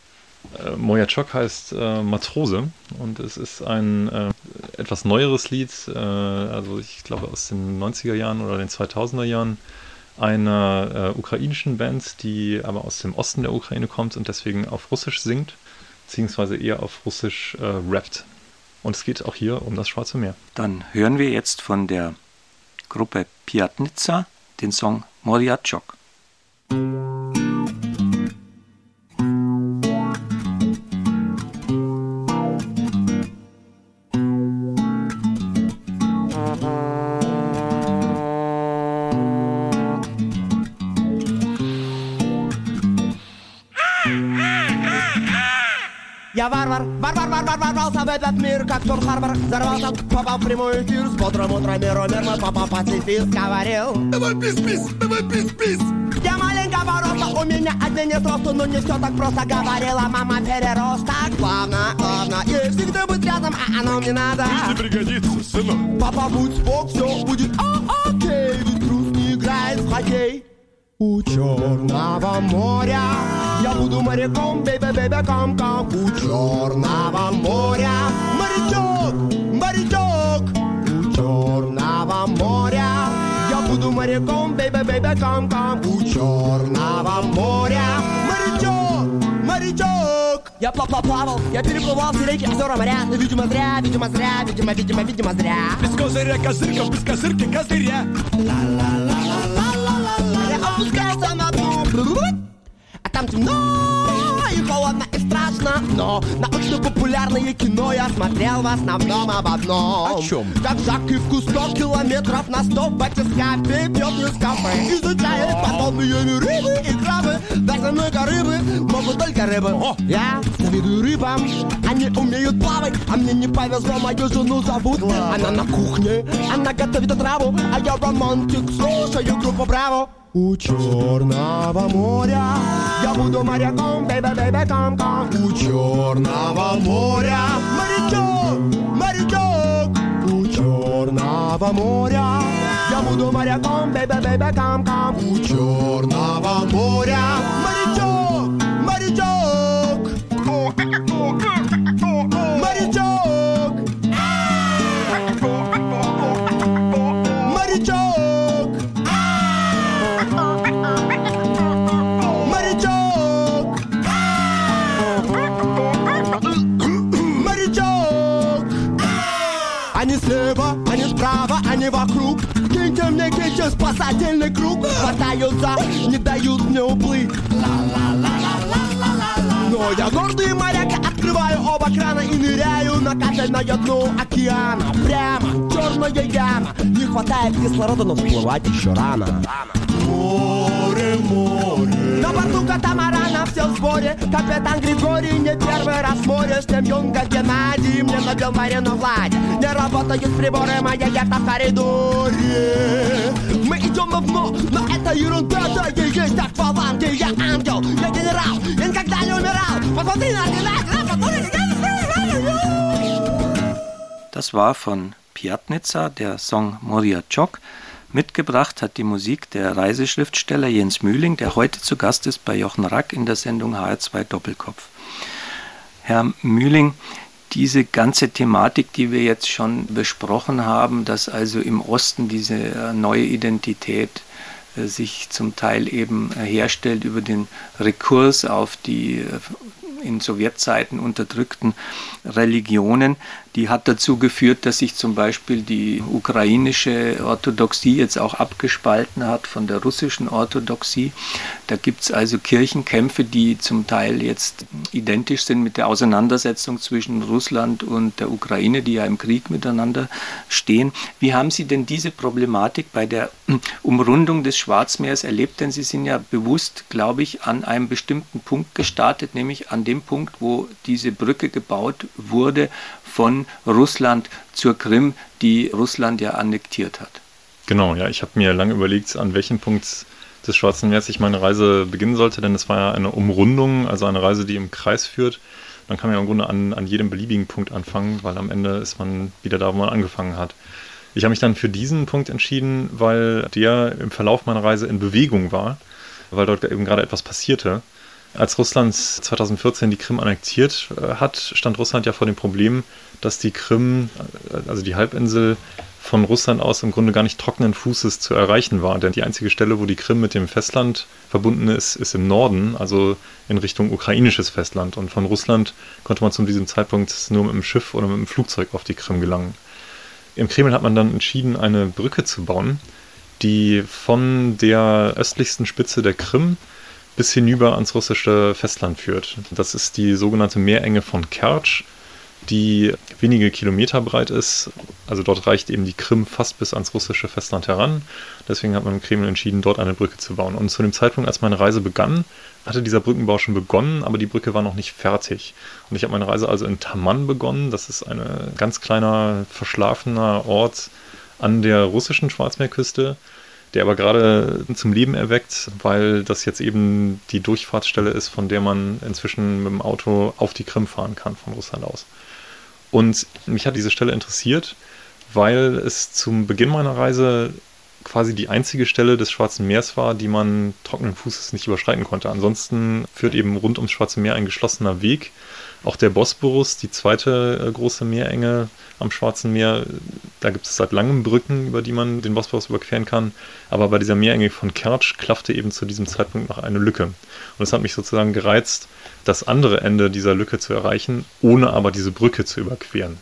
Speaker 3: Äh, Moriachok heißt äh, Matrose und es ist ein äh, etwas neueres Lied, äh, also ich glaube aus den 90er Jahren oder den 2000er Jahren einer äh, ukrainischen Band, die aber aus dem Osten der Ukraine kommt und deswegen auf Russisch singt, beziehungsweise eher auf Russisch äh, rappt. Und es geht auch hier um das Schwarze Meer.
Speaker 2: Dann hören wir jetzt von der Gruppe Piatnitsa den Song Moriachok.
Speaker 5: Я варвар, варвар, варвар, ворвался в этот мир, как Тор Харбор. Взорвался, попал в прямой эфир С бодрым утром Миромер папа пацифист говорил.
Speaker 6: Давай пис-пис, давай пис-пис
Speaker 5: Я маленького роста, у меня один нет росту Но не все так просто, говорила мама переросток. Плавно, плавно, ей всегда быть рядом, а оно мне надо.
Speaker 6: Не пригодится, сынок.
Speaker 5: Папа, будь спок, все будет окей Ведь груз не играет в хоккей. У Черного моря Я буду моряком, бейбе, бейбе, ком, ком У Черного моря Морячок, морячок У Черного моря Я буду моряком, бейбе, бейбе, ком, ком У Черного моря Морячок, морячок Я плавал, я переплывал все реки, озера, моря Но, видимо, зря, видимо, зря, видимо, видимо, видимо, зря
Speaker 6: Без козыря козырка, без козырки козыря
Speaker 5: Я опускался на дно А там темно и холодно и страшно. Но научно-популярное кино я смотрел в основном об одном.
Speaker 6: О чем?
Speaker 5: Как Жак и в кустов километров на сто батискафе пьет из кафе. Изучает подводные миры и крабы. Даже много рыбы могут только рыбы.
Speaker 6: О!
Speaker 5: Я завидую рыбам Они умеют плавать. А мне не повезло, мою жену зовут. Она на кухне, она готовит отраву. А я романтик, слушаю группу Браво у Черного моря. Я буду моряком, бейбе, бейбе, ком, ком У Черного моря. Морячок, морячок. У Черного моря. Я буду моряком, бейбе, бейбе, ком, ком У Черного моря Мне, киньте спасательный круг Хватаются, не дают мне уплыть. Но я гордый моряк, открываю оба крана и ныряю на капельное дно океана. Прямо, черная яма, не хватает кислорода, но всплывать еще рано. Море, море На борту катамарана все в сборе Капитан Григорий не первый раз море С ним Юнга Геннадий мне набил Марину гладь Не работают приборы, моя яхта в коридоре Мы идем на дно, но это ерунда Да я есть акваланг, я ангел, я генерал Я никогда не умирал Посмотри на меня, посмотри
Speaker 2: Das war von Piatnica, der Song Moria Chok. Mitgebracht hat die Musik der Reiseschriftsteller Jens Mühling, der heute zu Gast ist bei Jochen Rack in der Sendung HR2 Doppelkopf. Herr Mühling, diese ganze Thematik, die wir jetzt schon besprochen haben, dass also im Osten diese äh, neue Identität äh, sich zum Teil eben herstellt über den Rekurs auf die äh, in Sowjetzeiten unterdrückten Religionen, die hat dazu geführt, dass sich zum Beispiel die ukrainische Orthodoxie jetzt auch abgespalten hat von der russischen Orthodoxie. Da gibt es also Kirchenkämpfe, die zum Teil jetzt identisch sind mit der Auseinandersetzung zwischen Russland und der Ukraine, die ja im Krieg miteinander stehen. Wie haben Sie denn diese Problematik bei der Umrundung des Schwarzmeers erlebt? Denn Sie sind ja bewusst, glaube ich, an einem bestimmten Punkt gestartet, nämlich an dem Punkt, wo diese Brücke gebaut wurde von Russland zur Krim, die Russland ja annektiert hat.
Speaker 3: Genau, ja, ich habe mir lange überlegt, an welchem Punkt des Schwarzen Meers ich meine Reise beginnen sollte, denn es war ja eine Umrundung, also eine Reise, die im Kreis führt. Dann kann man ja im Grunde an, an jedem beliebigen Punkt anfangen, weil am Ende ist man wieder da, wo man angefangen hat. Ich habe mich dann für diesen Punkt entschieden, weil der im Verlauf meiner Reise in Bewegung war, weil dort eben gerade etwas passierte. Als Russland 2014 die Krim annektiert äh, hat, stand Russland ja vor dem Problem, dass die Krim, äh, also die Halbinsel, von Russland aus im Grunde gar nicht trockenen Fußes zu erreichen war. Denn die einzige Stelle, wo die Krim mit dem Festland verbunden ist, ist im Norden, also in Richtung ukrainisches Festland. Und von Russland konnte man zu diesem Zeitpunkt nur mit dem Schiff oder mit dem Flugzeug auf die Krim gelangen. Im Kreml hat man dann entschieden, eine Brücke zu bauen, die von der östlichsten Spitze der Krim bis hinüber ans russische Festland führt. Das ist die sogenannte Meerenge von Kertsch, die wenige Kilometer breit ist. Also dort reicht eben die Krim fast bis ans russische Festland heran. Deswegen hat man im Kreml entschieden, dort eine Brücke zu bauen. Und zu dem Zeitpunkt, als meine Reise begann, hatte dieser Brückenbau schon begonnen, aber die Brücke war noch nicht fertig. Und ich habe meine Reise also in Taman begonnen. Das ist ein ganz kleiner, verschlafener Ort an der russischen Schwarzmeerküste der aber gerade zum Leben erweckt, weil das jetzt eben die Durchfahrtsstelle ist, von der man inzwischen mit dem Auto auf die Krim fahren kann von Russland aus. Und mich hat diese Stelle interessiert, weil es zum Beginn meiner Reise quasi die einzige Stelle des Schwarzen Meers war, die man trockenen Fußes nicht überschreiten konnte. Ansonsten führt eben rund ums Schwarze Meer ein geschlossener Weg. Auch der Bosporus, die zweite äh, große Meerenge am Schwarzen Meer, da gibt es seit langem Brücken, über die man den Bosporus überqueren kann. Aber bei dieser Meerenge von Kertsch klaffte eben zu diesem Zeitpunkt noch eine Lücke. Und es hat mich sozusagen gereizt, das andere Ende dieser Lücke zu erreichen, ohne aber diese Brücke zu überqueren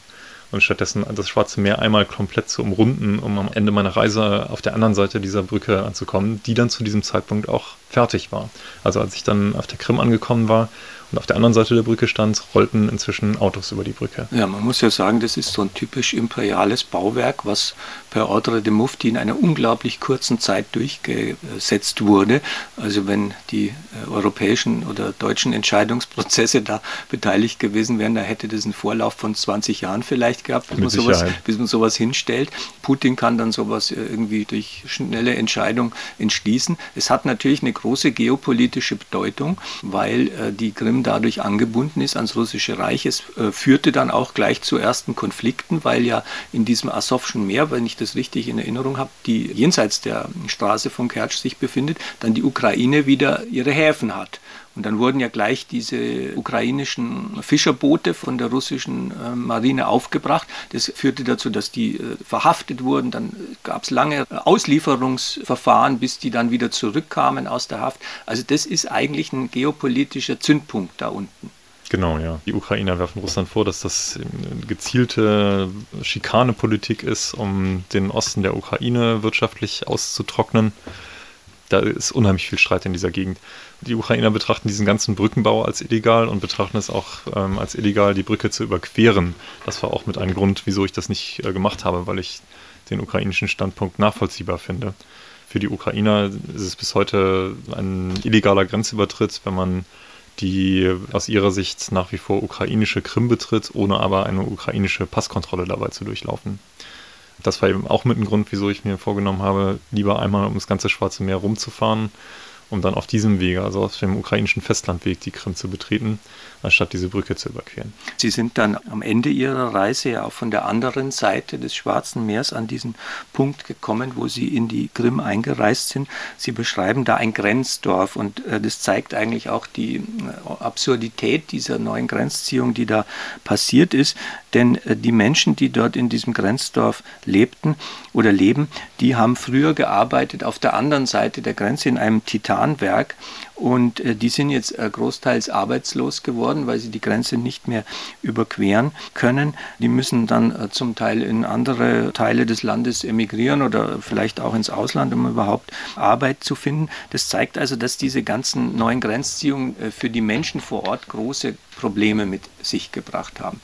Speaker 3: und stattdessen das Schwarze Meer einmal komplett zu umrunden, um am Ende meiner Reise auf der anderen Seite dieser Brücke anzukommen, die dann zu diesem Zeitpunkt auch fertig war. Also als ich dann auf der Krim angekommen war und auf der anderen Seite der Brücke stand, rollten inzwischen Autos über die Brücke.
Speaker 2: Ja, man muss ja sagen, das ist so ein typisch imperiales Bauwerk, was per Ordre de Mufti in einer unglaublich kurzen Zeit durchgesetzt wurde. Also wenn die äh, europäischen oder deutschen Entscheidungsprozesse da beteiligt gewesen wären, da hätte das einen Vorlauf von 20 Jahren vielleicht gehabt, bis, man sowas, bis man sowas hinstellt. Putin kann dann sowas äh, irgendwie durch schnelle Entscheidung entschließen. Es hat natürlich eine große geopolitische Bedeutung, weil äh, die Krim dadurch angebunden ist ans russische Reich. Es äh, führte dann auch gleich zu ersten Konflikten, weil ja in diesem Asowschen Meer, wenn ich das richtig in Erinnerung habe, die jenseits der Straße von Kertsch sich befindet, dann die Ukraine wieder ihre Häfen hat. Und dann wurden ja gleich diese ukrainischen Fischerboote von der russischen äh, Marine aufgebracht. Das führte dazu, dass die äh, verhaftet wurden. Dann gab es lange Auslieferungsverfahren, bis die dann wieder zurückkamen aus der Haft. Also das ist eigentlich ein geopolitischer Zündpunkt da unten.
Speaker 3: Genau, ja. Die Ukrainer werfen Russland vor, dass das eine gezielte Schikanepolitik ist, um den Osten der Ukraine wirtschaftlich auszutrocknen. Da ist unheimlich viel Streit in dieser Gegend. Die Ukrainer betrachten diesen ganzen Brückenbau als illegal und betrachten es auch ähm, als illegal, die Brücke zu überqueren. Das war auch mit einem Grund, wieso ich das nicht äh, gemacht habe, weil ich den ukrainischen Standpunkt nachvollziehbar finde. Für die Ukrainer ist es bis heute ein illegaler Grenzübertritt, wenn man die aus ihrer Sicht nach wie vor ukrainische Krim betritt, ohne aber eine ukrainische Passkontrolle dabei zu durchlaufen. Das war eben auch mit ein Grund, wieso ich mir vorgenommen habe, lieber einmal um das ganze Schwarze Meer rumzufahren um dann auf diesem Wege, also auf dem ukrainischen Festlandweg, die Krim zu betreten, anstatt diese Brücke zu überqueren.
Speaker 2: Sie sind dann am Ende Ihrer Reise ja auch von der anderen Seite des Schwarzen Meers an diesen Punkt gekommen, wo Sie in die Krim eingereist sind. Sie beschreiben da ein Grenzdorf und äh, das zeigt eigentlich auch die äh, Absurdität dieser neuen Grenzziehung, die da passiert ist. Denn äh, die Menschen, die dort in diesem Grenzdorf lebten oder leben, die haben früher gearbeitet auf der anderen Seite der Grenze in einem Titanwerk und äh, die sind jetzt äh, großteils arbeitslos geworden, weil sie die Grenze nicht mehr überqueren können. Die müssen dann zum Teil in andere Teile des Landes emigrieren oder vielleicht auch ins Ausland, um überhaupt Arbeit zu finden. Das zeigt also, dass diese ganzen neuen Grenzziehungen für die Menschen vor Ort große Probleme mit sich gebracht haben.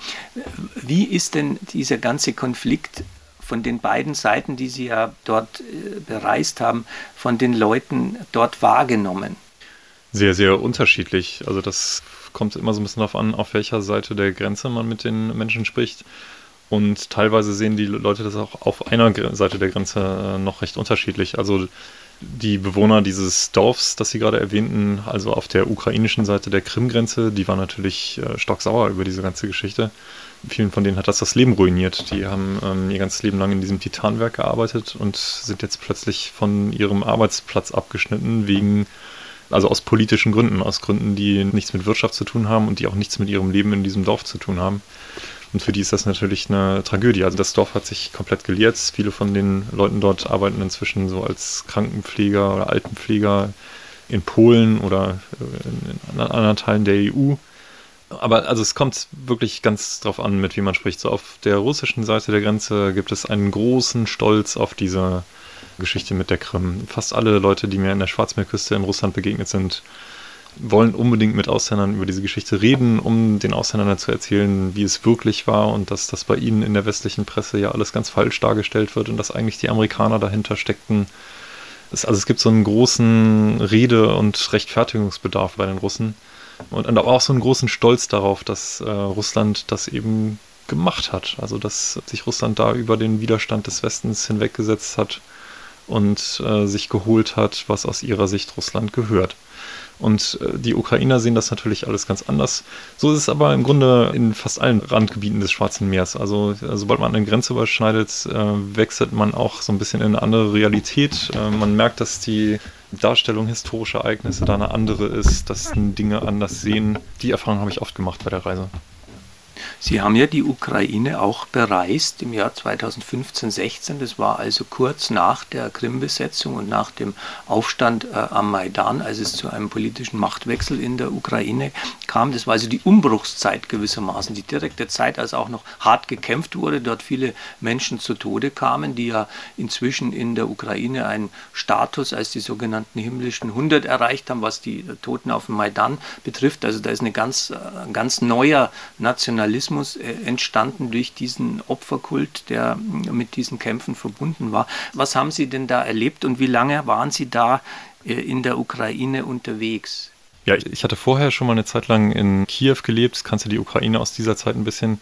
Speaker 2: Wie ist denn dieser ganze Konflikt von den beiden Seiten, die Sie ja dort äh, bereist haben, von den Leuten dort wahrgenommen?
Speaker 3: Sehr, sehr unterschiedlich. Also das kommt immer so ein bisschen darauf an, auf welcher Seite der Grenze man mit den Menschen spricht. Und teilweise sehen die Leute das auch auf einer Seite der Grenze äh, noch recht unterschiedlich. Also die Bewohner dieses Dorfs, das Sie gerade erwähnten, also auf der ukrainischen Seite der Krimgrenze, die waren natürlich äh, stocksauer über diese ganze Geschichte. Vielen von denen hat das das Leben ruiniert. Die haben ähm, ihr ganzes Leben lang in diesem Titanwerk gearbeitet und sind jetzt plötzlich von ihrem Arbeitsplatz abgeschnitten wegen, also aus politischen Gründen, aus Gründen, die nichts mit Wirtschaft zu tun haben und die auch nichts mit ihrem Leben in diesem Dorf zu tun haben. Und für die ist das natürlich eine Tragödie. Also das Dorf hat sich komplett geleert. Viele von den Leuten dort arbeiten inzwischen so als Krankenpfleger oder Altenpfleger in Polen oder in anderen Teilen der EU. Aber also es kommt wirklich ganz drauf an, mit wie man spricht. So auf der russischen Seite der Grenze gibt es einen großen Stolz auf diese Geschichte mit der Krim. Fast alle Leute, die mir in der Schwarzmeerküste in Russland begegnet sind, wollen unbedingt mit Ausländern über diese Geschichte reden, um den Ausländern zu erzählen, wie es wirklich war und dass das bei ihnen in der westlichen Presse ja alles ganz falsch dargestellt wird und dass eigentlich die Amerikaner dahinter steckten. Es, also es gibt so einen großen Rede- und Rechtfertigungsbedarf bei den Russen und, und auch so einen großen Stolz darauf, dass äh, Russland das eben gemacht hat. Also dass sich Russland da über den Widerstand des Westens hinweggesetzt hat und äh, sich geholt hat, was aus ihrer Sicht Russland gehört. Und äh, die Ukrainer sehen das natürlich alles ganz anders. So ist es aber im Grunde in fast allen Randgebieten des Schwarzen Meers. Also äh, sobald man eine Grenze überschneidet, äh, wechselt man auch so ein bisschen in eine andere Realität. Man merkt, dass die Darstellung historischer Ereignisse da eine andere ist, dass Dinge anders sehen. Die Erfahrung habe ich oft gemacht bei der Reise.
Speaker 2: Sie haben ja die Ukraine auch bereist im Jahr 2015, 16. Das war also kurz nach der Krim-Besetzung und nach dem Aufstand äh, am Maidan, als es zu einem politischen Machtwechsel in der Ukraine kam. Das war also die Umbruchszeit gewissermaßen, die direkte Zeit, als auch noch hart gekämpft wurde, dort viele Menschen zu Tode kamen, die ja inzwischen in der Ukraine einen Status als die sogenannten himmlischen 100 erreicht haben, was die Toten auf dem Maidan betrifft. Also da ist eine ganz, ein äh, ganz neuer Nationalismus Nationalismus äh, entstanden durch diesen Opferkult, der mit diesen Kämpfen verbunden war. Was haben Sie denn da erlebt und wie lange waren Sie da äh, in der Ukraine unterwegs?
Speaker 3: Ja, ich hatte vorher schon mal eine Zeit lang in Kiew gelebt, kannte die Ukraine aus dieser Zeit ein bisschen,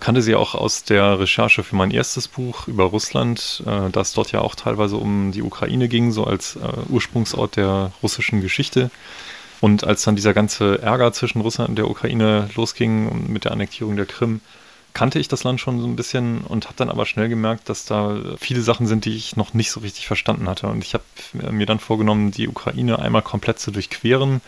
Speaker 3: kannte sie auch aus der Recherche für mein erstes Buch über Russland, äh, da es dort ja auch teilweise um die Ukraine ging, so als Ursprungsort der russischen Geschichte. Und als dann dieser ganze Ärger zwischen Russland und der Ukraine losging mit der Annektierung der Krim, kannte ich das Land schon so ein bisschen und habe dann aber schnell gemerkt, dass da viele Sachen sind, die ich noch nicht so richtig verstanden hatte. Und ich habe mir dann vorgenommen, die Ukraine einmal komplett zu durchqueren,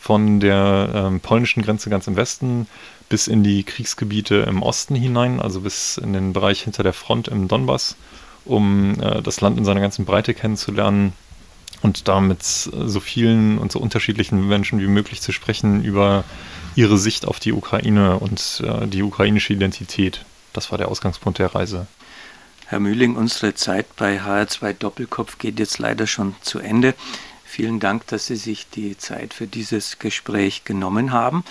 Speaker 3: von der ähm, polnischen Grenze ganz im Westen bis in die Kriegsgebiete im Osten hinein, also bis in den Bereich hinter der Front im Donbass, um äh, das Land in seiner ganzen Breite kennenzulernen und da mit so vielen und so unterschiedlichen Menschen wie möglich zu sprechen über ihre Sicht auf die Ukraine und äh, die ukrainische Identität. Das war der Ausgangspunkt der Reise.
Speaker 2: Herr Mühling, unsere Zeit bei HR2 Doppelkopf geht jetzt leider schon zu Ende. Vielen Dank, dass Sie sich die Zeit für dieses Gespräch genommen haben.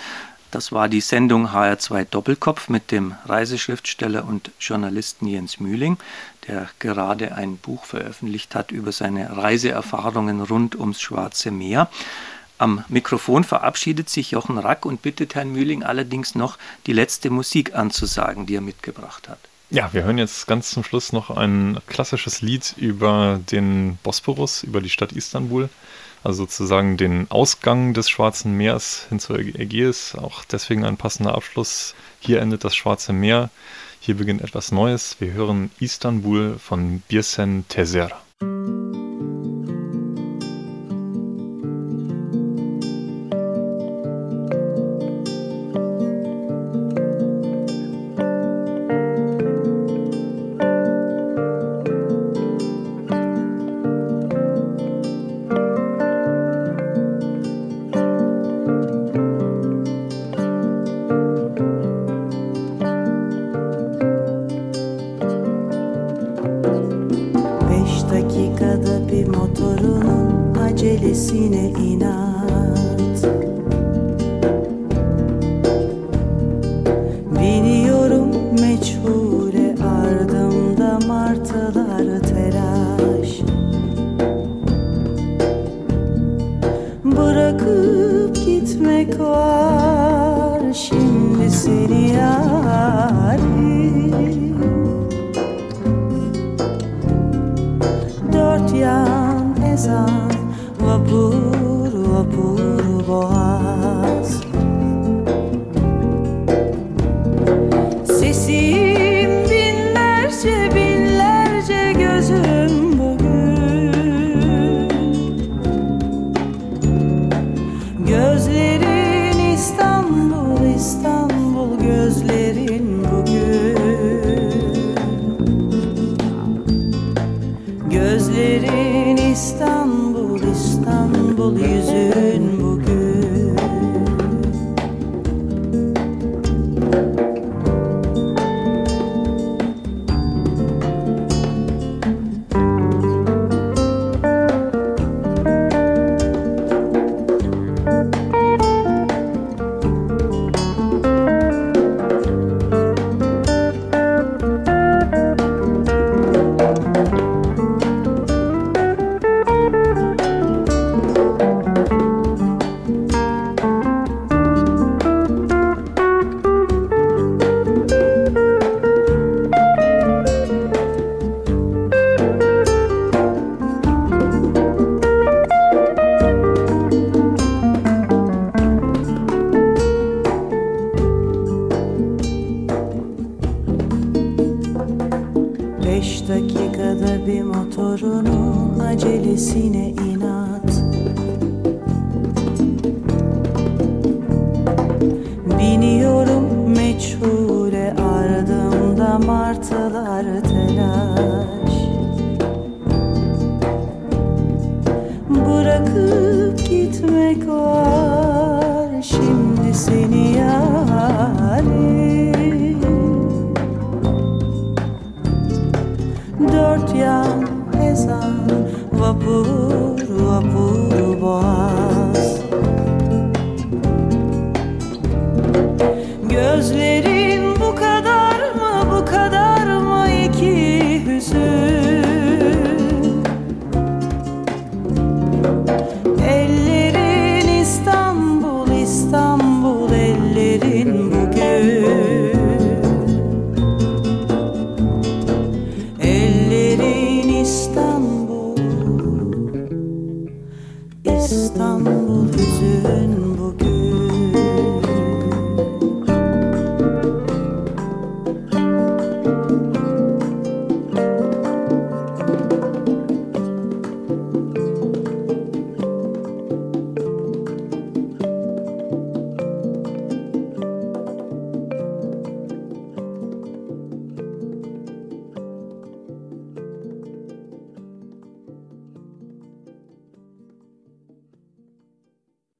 Speaker 2: Das war die Sendung HR2 Doppelkopf mit dem Reiseschriftsteller und Journalisten Jens Mühling, der gerade ein Buch veröffentlicht hat über seine Reiseerfahrungen rund ums Schwarze Meer. Am Mikrofon verabschiedet sich Jochen Rack und bittet Herrn Mühling allerdings noch die letzte Musik anzusagen, die er mitgebracht hat.
Speaker 3: Ja, wir hören jetzt ganz zum Schluss noch ein klassisches Lied über den Bosporus, über die Stadt Istanbul, also sozusagen den Ausgang des Schwarzen Meers hin zur Ägäis. Auch deswegen ein passender Abschluss. Hier endet das Schwarze Meer, hier beginnt etwas Neues. Wir hören Istanbul von Birsen Tezer.
Speaker 7: yang esa wabur